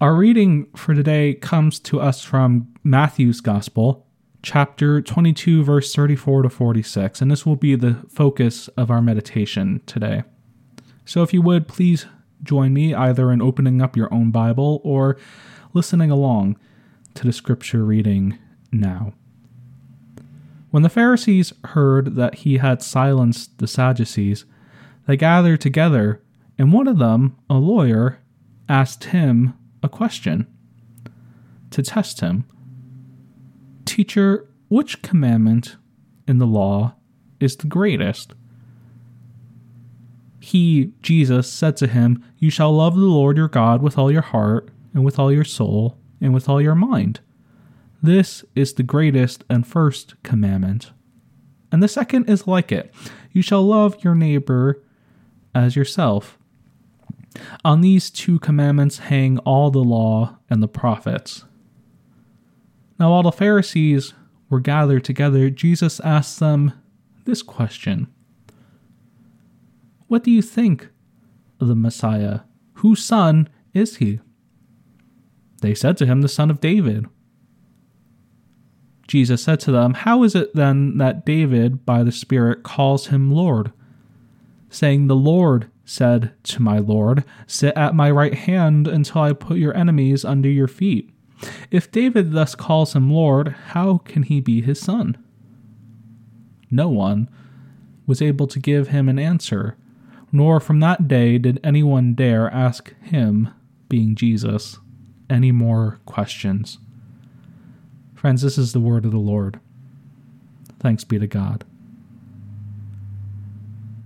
Our reading for today comes to us from Matthew's Gospel, chapter 22, verse 34 to 46, and this will be the focus of our meditation today. So if you would, please join me either in opening up your own Bible or listening along to the scripture reading now. When the Pharisees heard that he had silenced the Sadducees, they gathered together, and one of them, a lawyer, asked him a question to test him Teacher, which commandment in the law is the greatest? He, Jesus, said to him, You shall love the Lord your God with all your heart, and with all your soul, and with all your mind. This is the greatest and first commandment. And the second is like it You shall love your neighbor as yourself. On these two commandments hang all the law and the prophets. Now, while the Pharisees were gathered together, Jesus asked them this question What do you think of the Messiah? Whose son is he? They said to him, The son of David. Jesus said to them, How is it then that David, by the Spirit, calls him Lord? Saying, The Lord said to my Lord, Sit at my right hand until I put your enemies under your feet. If David thus calls him Lord, how can he be his son? No one was able to give him an answer, nor from that day did anyone dare ask him, being Jesus, any more questions. Friends, this is the word of the Lord. Thanks be to God.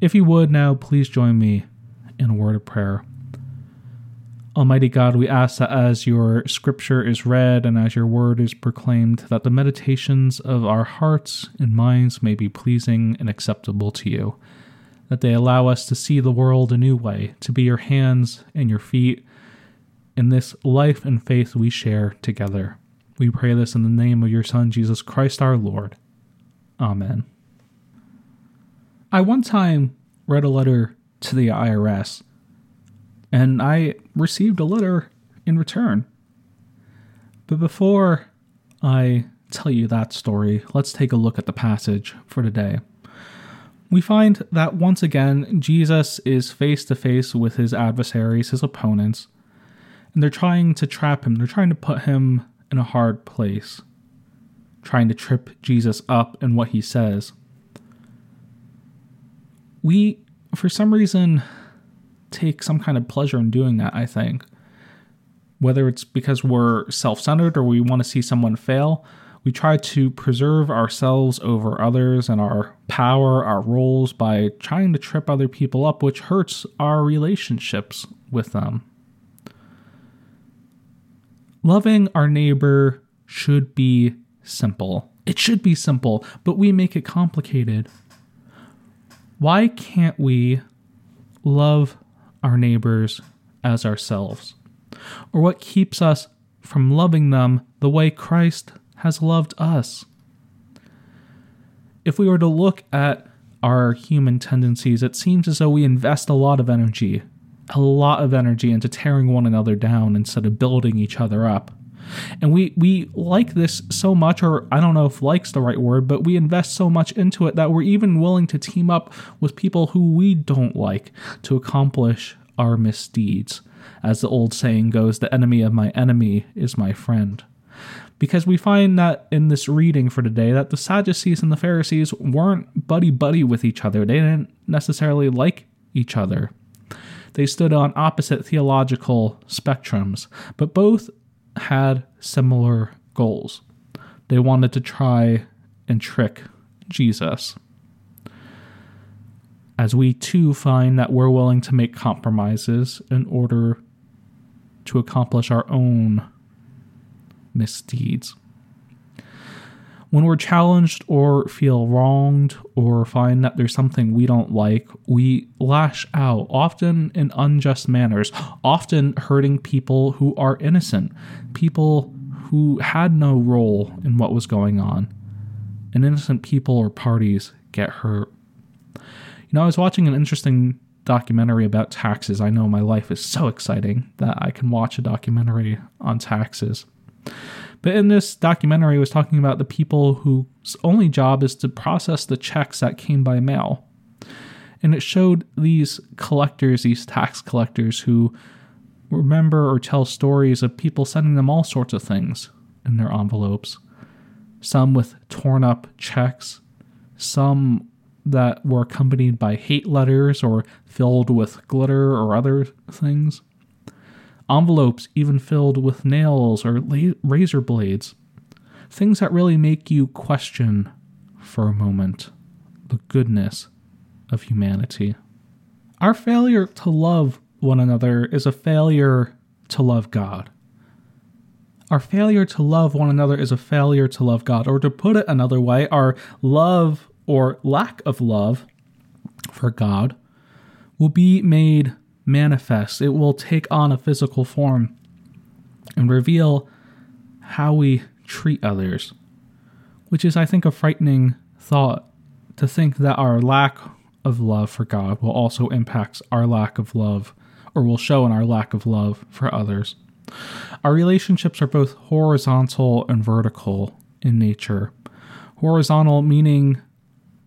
If you would now, please join me in a word of prayer. Almighty God, we ask that as your scripture is read and as your word is proclaimed, that the meditations of our hearts and minds may be pleasing and acceptable to you, that they allow us to see the world a new way, to be your hands and your feet in this life and faith we share together. We pray this in the name of your Son, Jesus Christ our Lord. Amen. I one time read a letter to the IRS, and I received a letter in return. But before I tell you that story, let's take a look at the passage for today. We find that once again, Jesus is face to face with his adversaries, his opponents, and they're trying to trap him. They're trying to put him in a hard place, trying to trip Jesus up in what he says. We for some reason take some kind of pleasure in doing that, I think. Whether it's because we're self centered or we want to see someone fail, we try to preserve ourselves over others and our power, our roles by trying to trip other people up, which hurts our relationships with them. Loving our neighbor should be simple. It should be simple, but we make it complicated why can't we love our neighbors as ourselves? Or what keeps us from loving them the way Christ has loved us? If we were to look at our human tendencies, it seems as though we invest a lot of energy, a lot of energy into tearing one another down instead of building each other up. And we we like this so much, or I don't know if like's the right word, but we invest so much into it that we're even willing to team up with people who we don't like to accomplish our misdeeds. As the old saying goes, the enemy of my enemy is my friend. Because we find that in this reading for today that the Sadducees and the Pharisees weren't buddy buddy with each other. They didn't necessarily like each other. They stood on opposite theological spectrums, but both had similar goals. They wanted to try and trick Jesus. As we too find that we're willing to make compromises in order to accomplish our own misdeeds. When we're challenged or feel wronged or find that there's something we don't like, we lash out, often in unjust manners, often hurting people who are innocent, people who had no role in what was going on. And innocent people or parties get hurt. You know, I was watching an interesting documentary about taxes. I know my life is so exciting that I can watch a documentary on taxes. But in this documentary, was talking about the people whose only job is to process the checks that came by mail. And it showed these collectors, these tax collectors, who remember or tell stories of people sending them all sorts of things in their envelopes. Some with torn up checks, some that were accompanied by hate letters or filled with glitter or other things envelopes even filled with nails or la- razor blades. Things that really make you question for a moment the goodness of humanity. Our failure to love one another is a failure to love God. Our failure to love one another is a failure to love God. Or to put it another way, our love or lack of love for God will be made manifest, it will take on a physical form and reveal how we treat others, which is, I think, a frightening thought to think that our lack of love for God will also impact our lack of love or will show in our lack of love for others. Our relationships are both horizontal and vertical in nature. Horizontal meaning,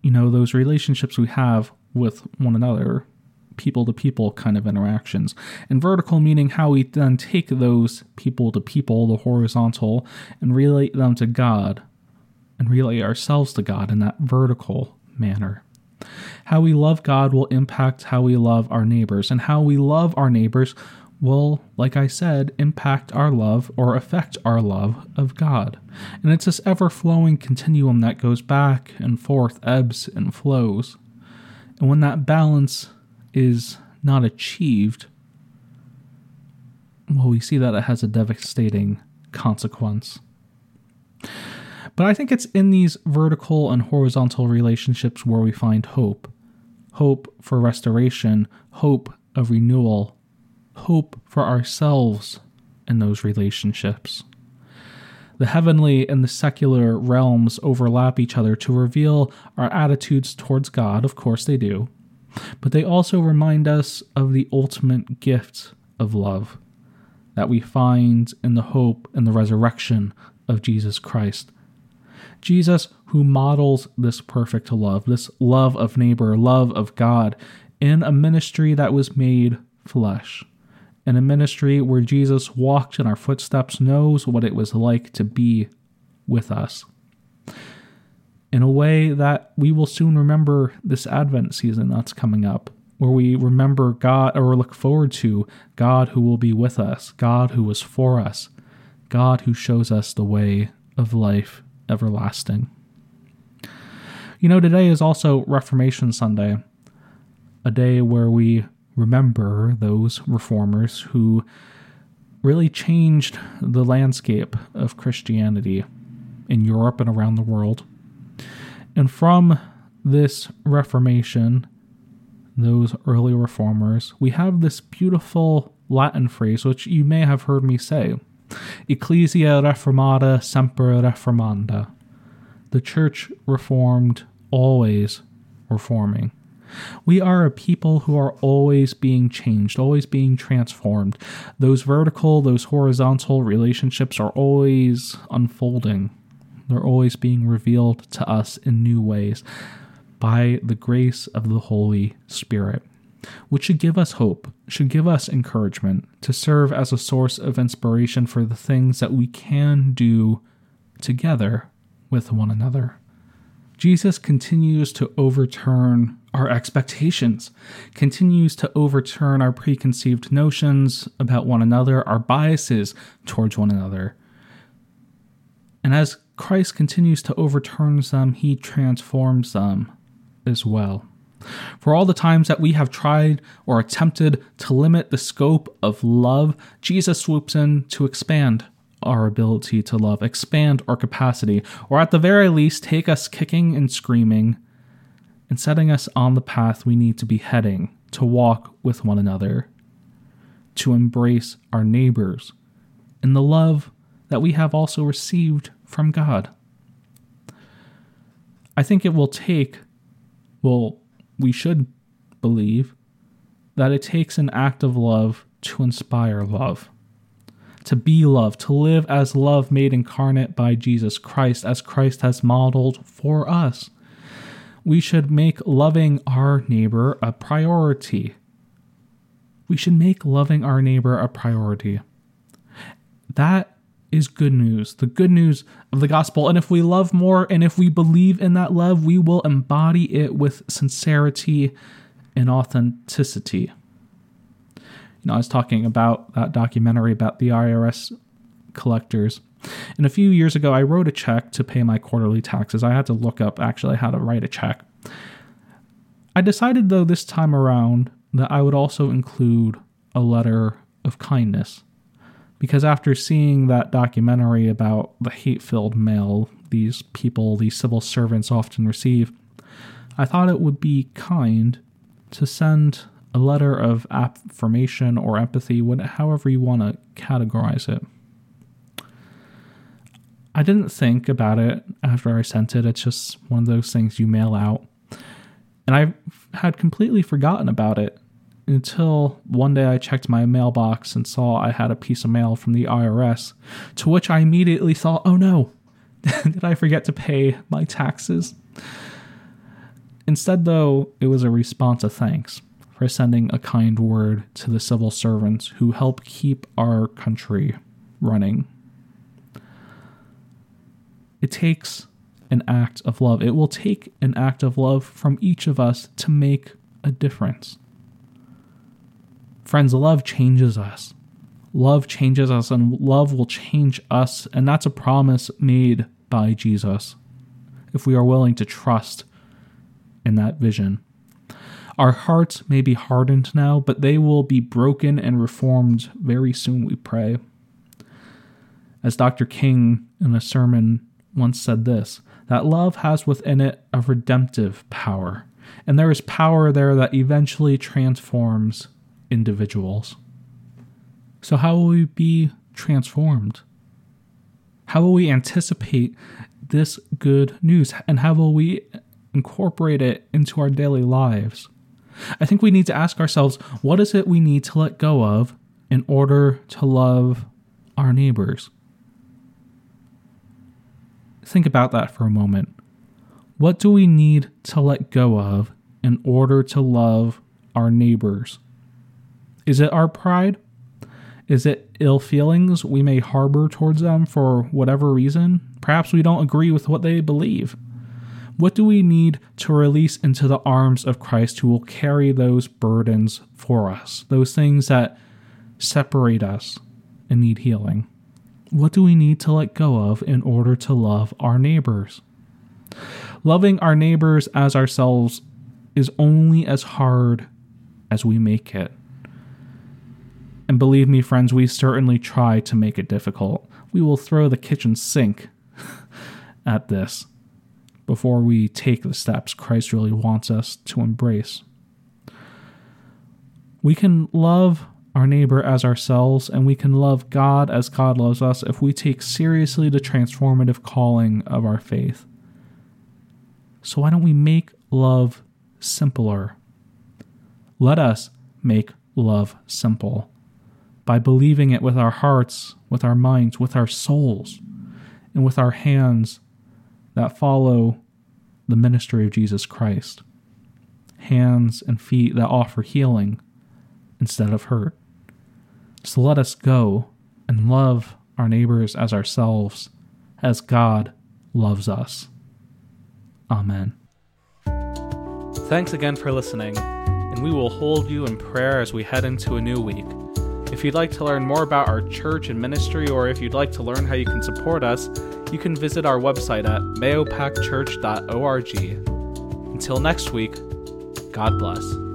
you know, those relationships we have with one another, people to people kind of interactions. And vertical meaning how we then take those people to people, the horizontal, and relate them to God and relate ourselves to God in that vertical manner. How we love God will impact how we love our neighbors, and how we love our neighbors will, like I said, impact our love or affect our love of God. And it's this ever flowing continuum that goes back and forth, ebbs and flows. And when that balance is not achieved, well, we see that it has a devastating consequence. But I think it's in these vertical and horizontal relationships where we find hope hope for restoration, hope of renewal, hope for ourselves in those relationships. The heavenly and the secular realms overlap each other to reveal our attitudes towards God, of course they do, but they also remind us of the ultimate gift of love that we find in the hope and the resurrection of Jesus Christ. Jesus, who models this perfect love, this love of neighbor, love of God, in a ministry that was made flesh. In a ministry where Jesus walked in our footsteps, knows what it was like to be with us in a way that we will soon remember this Advent season that's coming up, where we remember God or look forward to God who will be with us, God who was for us, God who shows us the way of life everlasting. You know, today is also Reformation Sunday, a day where we remember those reformers who really changed the landscape of Christianity in Europe and around the world. And from this Reformation, those early reformers, we have this beautiful Latin phrase, which you may have heard me say Ecclesia reformata semper reformanda. The church reformed, always reforming. We are a people who are always being changed, always being transformed. Those vertical, those horizontal relationships are always unfolding. They're always being revealed to us in new ways by the grace of the Holy Spirit, which should give us hope, should give us encouragement to serve as a source of inspiration for the things that we can do together with one another. Jesus continues to overturn our expectations, continues to overturn our preconceived notions about one another, our biases towards one another. And as Christ continues to overturn them, he transforms them as well. For all the times that we have tried or attempted to limit the scope of love, Jesus swoops in to expand our ability to love, expand our capacity, or at the very least, take us kicking and screaming and setting us on the path we need to be heading to walk with one another, to embrace our neighbors in the love that we have also received from God. I think it will take, well, we should believe that it takes an act of love to inspire love, to be love, to live as love made incarnate by Jesus Christ, as Christ has modeled for us. We should make loving our neighbor a priority. We should make loving our neighbor a priority. That is good news, the good news of the gospel. And if we love more and if we believe in that love, we will embody it with sincerity and authenticity. You know, I was talking about that documentary about the IRS collectors. And a few years ago, I wrote a check to pay my quarterly taxes. I had to look up actually how to write a check. I decided, though, this time around that I would also include a letter of kindness because after seeing that documentary about the hate filled mail these people, these civil servants often receive, I thought it would be kind to send a letter of affirmation or empathy, however you want to categorize it. I didn't think about it after I sent it. It's just one of those things you mail out. And I had completely forgotten about it until one day I checked my mailbox and saw I had a piece of mail from the IRS, to which I immediately thought, oh no, did I forget to pay my taxes? Instead, though, it was a response of thanks for sending a kind word to the civil servants who help keep our country running. It takes an act of love. It will take an act of love from each of us to make a difference. Friends, love changes us. Love changes us, and love will change us. And that's a promise made by Jesus if we are willing to trust in that vision. Our hearts may be hardened now, but they will be broken and reformed very soon, we pray. As Dr. King in a sermon once said this that love has within it a redemptive power, and there is power there that eventually transforms individuals. So, how will we be transformed? How will we anticipate this good news? And how will we incorporate it into our daily lives? I think we need to ask ourselves what is it we need to let go of in order to love our neighbors? Think about that for a moment. What do we need to let go of in order to love our neighbors? Is it our pride? Is it ill feelings we may harbor towards them for whatever reason? Perhaps we don't agree with what they believe. What do we need to release into the arms of Christ who will carry those burdens for us, those things that separate us and need healing? What do we need to let go of in order to love our neighbors? Loving our neighbors as ourselves is only as hard as we make it. And believe me, friends, we certainly try to make it difficult. We will throw the kitchen sink at this before we take the steps Christ really wants us to embrace. We can love our neighbor as ourselves, and we can love God as God loves us if we take seriously the transformative calling of our faith. So, why don't we make love simpler? Let us make love simple by believing it with our hearts, with our minds, with our souls, and with our hands that follow the ministry of Jesus Christ. Hands and feet that offer healing instead of hurt. So let us go and love our neighbors as ourselves, as God loves us. Amen. Thanks again for listening, and we will hold you in prayer as we head into a new week. If you'd like to learn more about our church and ministry, or if you'd like to learn how you can support us, you can visit our website at mahopacchurch.org. Until next week, God bless.